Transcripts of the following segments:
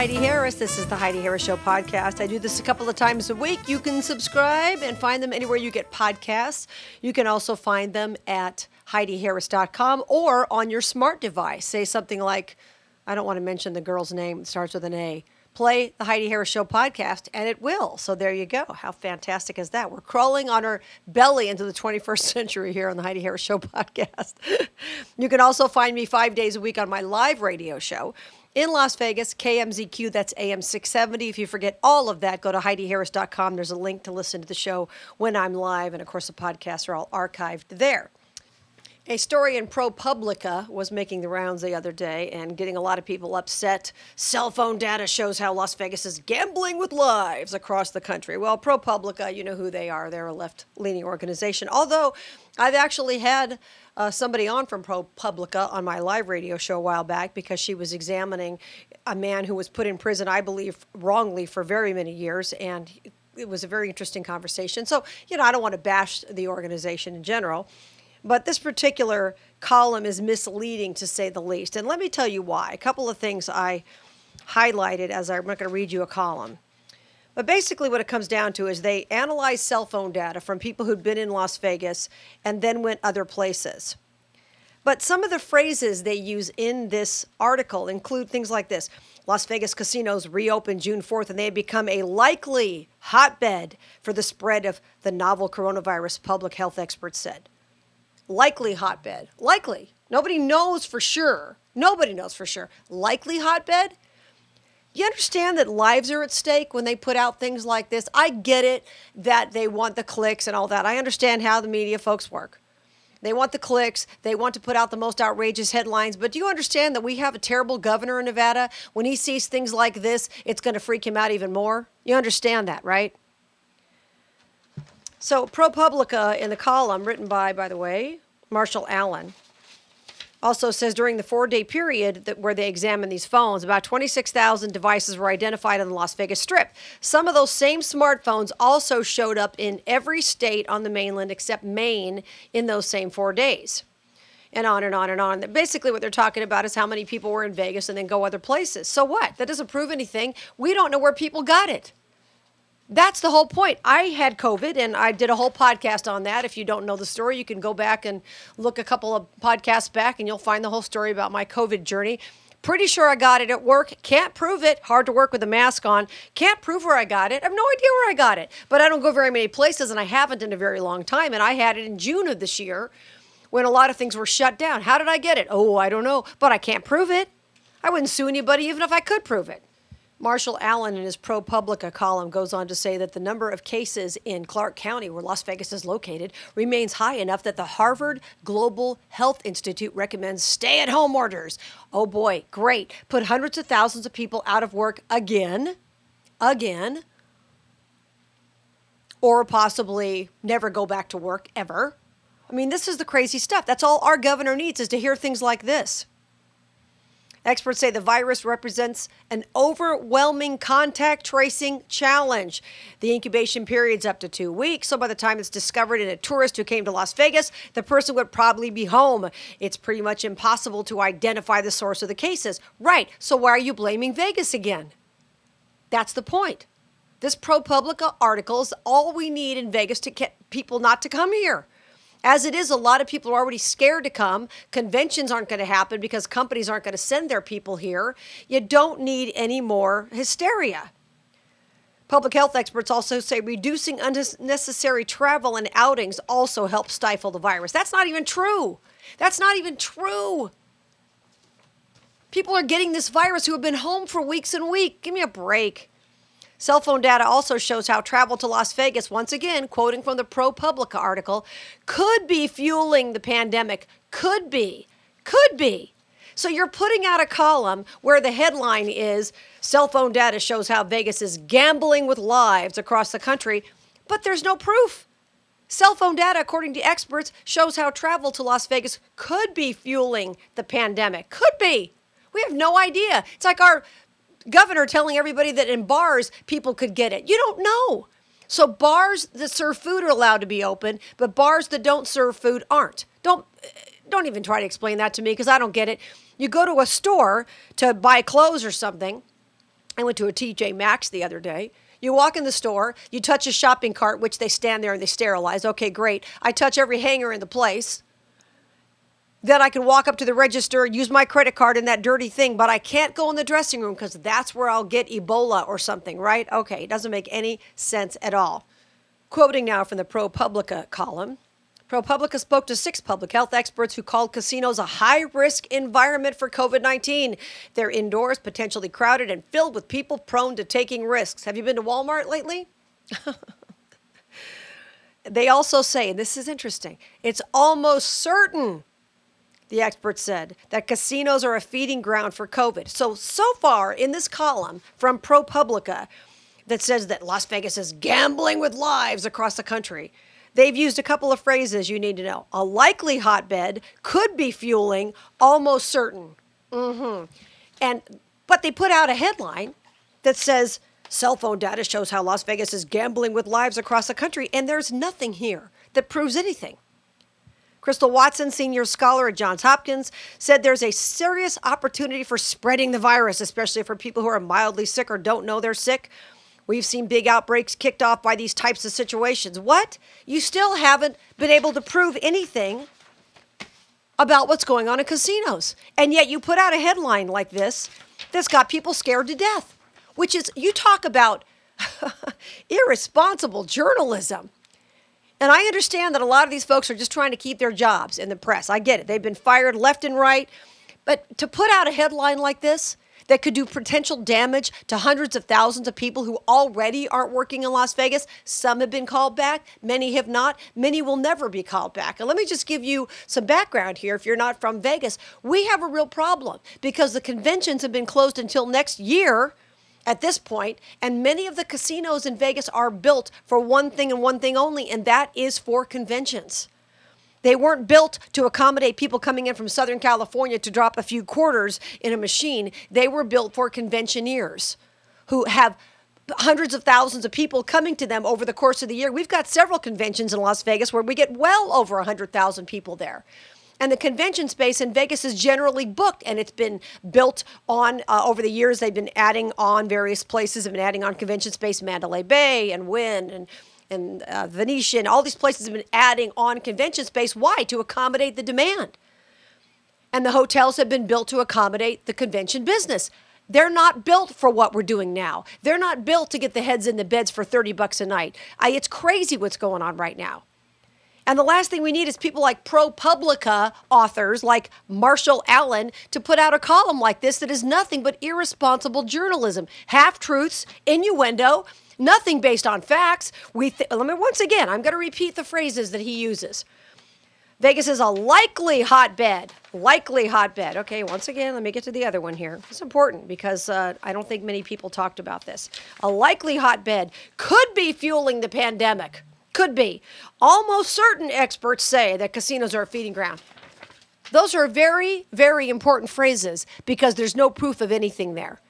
Heidi Harris. This is the Heidi Harris Show podcast. I do this a couple of times a week. You can subscribe and find them anywhere you get podcasts. You can also find them at HeidiHarris.com or on your smart device. Say something like, I don't want to mention the girl's name, it starts with an A. Play the Heidi Harris Show podcast, and it will. So there you go. How fantastic is that? We're crawling on our belly into the 21st century here on the Heidi Harris Show podcast. you can also find me five days a week on my live radio show in Las Vegas, KMZQ, that's AM 670. If you forget all of that, go to HeidiHarris.com. There's a link to listen to the show when I'm live, and of course, the podcasts are all archived there. A story in ProPublica was making the rounds the other day and getting a lot of people upset. Cell phone data shows how Las Vegas is gambling with lives across the country. Well, ProPublica, you know who they are. They're a left leaning organization. Although I've actually had uh, somebody on from ProPublica on my live radio show a while back because she was examining a man who was put in prison, I believe, wrongly for very many years. And it was a very interesting conversation. So, you know, I don't want to bash the organization in general. But this particular column is misleading to say the least. And let me tell you why. A couple of things I highlighted as I'm not going to read you a column. But basically, what it comes down to is they analyzed cell phone data from people who'd been in Las Vegas and then went other places. But some of the phrases they use in this article include things like this Las Vegas casinos reopened June 4th and they have become a likely hotbed for the spread of the novel coronavirus, public health experts said likely hotbed. Likely. Nobody knows for sure. Nobody knows for sure. Likely hotbed? You understand that lives are at stake when they put out things like this? I get it that they want the clicks and all that. I understand how the media folks work. They want the clicks. They want to put out the most outrageous headlines. But do you understand that we have a terrible governor in Nevada? When he sees things like this, it's going to freak him out even more. You understand that, right? So, ProPublica in the column, written by, by the way, Marshall Allen, also says during the four day period that where they examined these phones, about 26,000 devices were identified on the Las Vegas Strip. Some of those same smartphones also showed up in every state on the mainland except Maine in those same four days. And on and on and on. Basically, what they're talking about is how many people were in Vegas and then go other places. So what? That doesn't prove anything. We don't know where people got it. That's the whole point. I had COVID and I did a whole podcast on that. If you don't know the story, you can go back and look a couple of podcasts back and you'll find the whole story about my COVID journey. Pretty sure I got it at work. Can't prove it. Hard to work with a mask on. Can't prove where I got it. I have no idea where I got it. But I don't go very many places and I haven't in a very long time. And I had it in June of this year when a lot of things were shut down. How did I get it? Oh, I don't know. But I can't prove it. I wouldn't sue anybody even if I could prove it. Marshall Allen, in his ProPublica column, goes on to say that the number of cases in Clark County, where Las Vegas is located, remains high enough that the Harvard Global Health Institute recommends stay at home orders. Oh boy, great. Put hundreds of thousands of people out of work again, again, or possibly never go back to work ever. I mean, this is the crazy stuff. That's all our governor needs is to hear things like this. Experts say the virus represents an overwhelming contact tracing challenge. The incubation period's up to two weeks, so by the time it's discovered in a tourist who came to Las Vegas, the person would probably be home. It's pretty much impossible to identify the source of the cases. Right, so why are you blaming Vegas again? That's the point. This ProPublica article is all we need in Vegas to get people not to come here. As it is, a lot of people are already scared to come. Conventions aren't going to happen because companies aren't going to send their people here. You don't need any more hysteria. Public health experts also say reducing unnecessary travel and outings also helps stifle the virus. That's not even true. That's not even true. People are getting this virus who have been home for weeks and weeks. Give me a break. Cell phone data also shows how travel to Las Vegas, once again, quoting from the ProPublica article, could be fueling the pandemic. Could be. Could be. So you're putting out a column where the headline is cell phone data shows how Vegas is gambling with lives across the country, but there's no proof. Cell phone data, according to experts, shows how travel to Las Vegas could be fueling the pandemic. Could be. We have no idea. It's like our governor telling everybody that in bars people could get it. You don't know. So bars that serve food are allowed to be open, but bars that don't serve food aren't. Don't don't even try to explain that to me because I don't get it. You go to a store to buy clothes or something, I went to a TJ Maxx the other day. You walk in the store, you touch a shopping cart, which they stand there and they sterilize. Okay, great. I touch every hanger in the place. Then I can walk up to the register, use my credit card in that dirty thing, but I can't go in the dressing room because that's where I'll get Ebola or something, right? Okay, it doesn't make any sense at all. Quoting now from the ProPublica column. ProPublica spoke to six public health experts who called casinos a high risk environment for COVID 19. They're indoors, potentially crowded, and filled with people prone to taking risks. Have you been to Walmart lately? they also say, and this is interesting, it's almost certain, the experts said, that casinos are a feeding ground for COVID. So, so far in this column from ProPublica that says that Las Vegas is gambling with lives across the country, They've used a couple of phrases you need to know. A likely hotbed could be fueling, almost certain. Mm-hmm. And but they put out a headline that says cell phone data shows how Las Vegas is gambling with lives across the country, and there's nothing here that proves anything. Crystal Watson, senior scholar at Johns Hopkins, said there's a serious opportunity for spreading the virus, especially for people who are mildly sick or don't know they're sick. We've seen big outbreaks kicked off by these types of situations. What? You still haven't been able to prove anything about what's going on in casinos. And yet you put out a headline like this that's got people scared to death, which is, you talk about irresponsible journalism. And I understand that a lot of these folks are just trying to keep their jobs in the press. I get it. They've been fired left and right. But to put out a headline like this, that could do potential damage to hundreds of thousands of people who already aren't working in Las Vegas. Some have been called back, many have not. Many will never be called back. And let me just give you some background here if you're not from Vegas. We have a real problem because the conventions have been closed until next year at this point, and many of the casinos in Vegas are built for one thing and one thing only, and that is for conventions. They weren't built to accommodate people coming in from Southern California to drop a few quarters in a machine. They were built for conventioneers who have hundreds of thousands of people coming to them over the course of the year. We've got several conventions in Las Vegas where we get well over 100,000 people there. And the convention space in Vegas is generally booked, and it's been built on uh, over the years. They've been adding on various places, have been adding on convention space, Mandalay Bay and Wynn and and uh, Venetian, all these places have been adding on convention space. Why? To accommodate the demand. And the hotels have been built to accommodate the convention business. They're not built for what we're doing now. They're not built to get the heads in the beds for 30 bucks a night. I, it's crazy what's going on right now. And the last thing we need is people like ProPublica authors like Marshall Allen to put out a column like this that is nothing but irresponsible journalism, half truths, innuendo, nothing based on facts. We th- let me once again, I'm going to repeat the phrases that he uses. Vegas is a likely hotbed. Likely hotbed. Okay, once again, let me get to the other one here. It's important because uh, I don't think many people talked about this. A likely hotbed could be fueling the pandemic. Could be. Almost certain experts say that casinos are a feeding ground. Those are very, very important phrases because there's no proof of anything there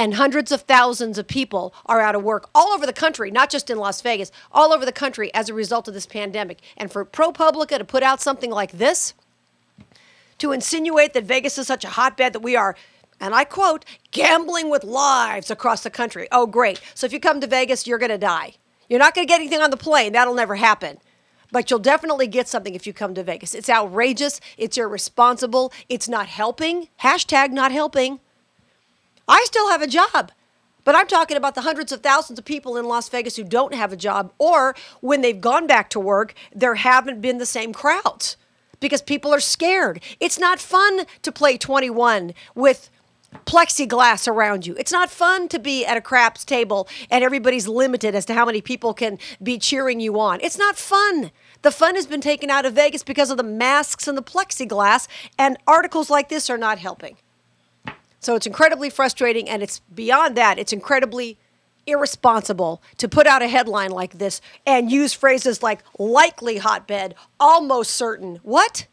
and hundreds of thousands of people are out of work all over the country, not just in Las Vegas, all over the country as a result of this pandemic. And for ProPublica to put out something like this, to insinuate that Vegas is such a hotbed that we are, and I quote, gambling with lives across the country. Oh, great. So if you come to Vegas, you're going to die. You're not going to get anything on the plane. That'll never happen. But you'll definitely get something if you come to Vegas. It's outrageous. It's irresponsible. It's not helping. Hashtag not helping. I still have a job. But I'm talking about the hundreds of thousands of people in Las Vegas who don't have a job, or when they've gone back to work, there haven't been the same crowds because people are scared. It's not fun to play 21 with plexiglass around you. It's not fun to be at a craps table and everybody's limited as to how many people can be cheering you on. It's not fun. The fun has been taken out of Vegas because of the masks and the plexiglass, and articles like this are not helping. So it's incredibly frustrating, and it's beyond that, it's incredibly irresponsible to put out a headline like this and use phrases like likely hotbed, almost certain. What?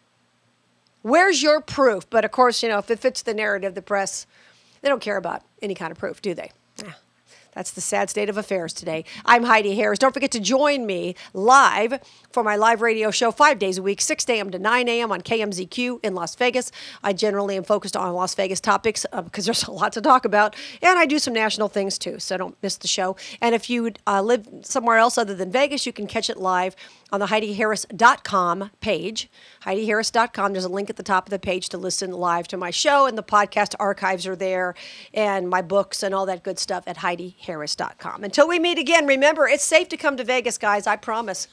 Where's your proof? But of course, you know, if it fits the narrative, the press, they don't care about any kind of proof, do they? That's the sad state of affairs today. I'm Heidi Harris. Don't forget to join me live for my live radio show five days a week, 6 a.m. to 9 a.m. on KMZQ in Las Vegas. I generally am focused on Las Vegas topics uh, because there's a lot to talk about. And I do some national things too, so don't miss the show. And if you uh, live somewhere else other than Vegas, you can catch it live on the HeidiHarris.com page. HeidiHarris.com. There's a link at the top of the page to listen live to my show, and the podcast archives are there, and my books and all that good stuff at HeidiHarris.com. Until we meet again, remember it's safe to come to Vegas, guys. I promise.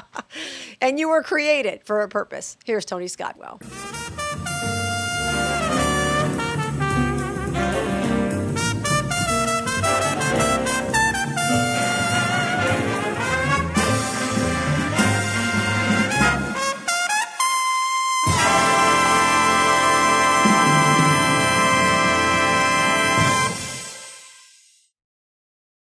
and you were created for a purpose. Here's Tony Scottwell.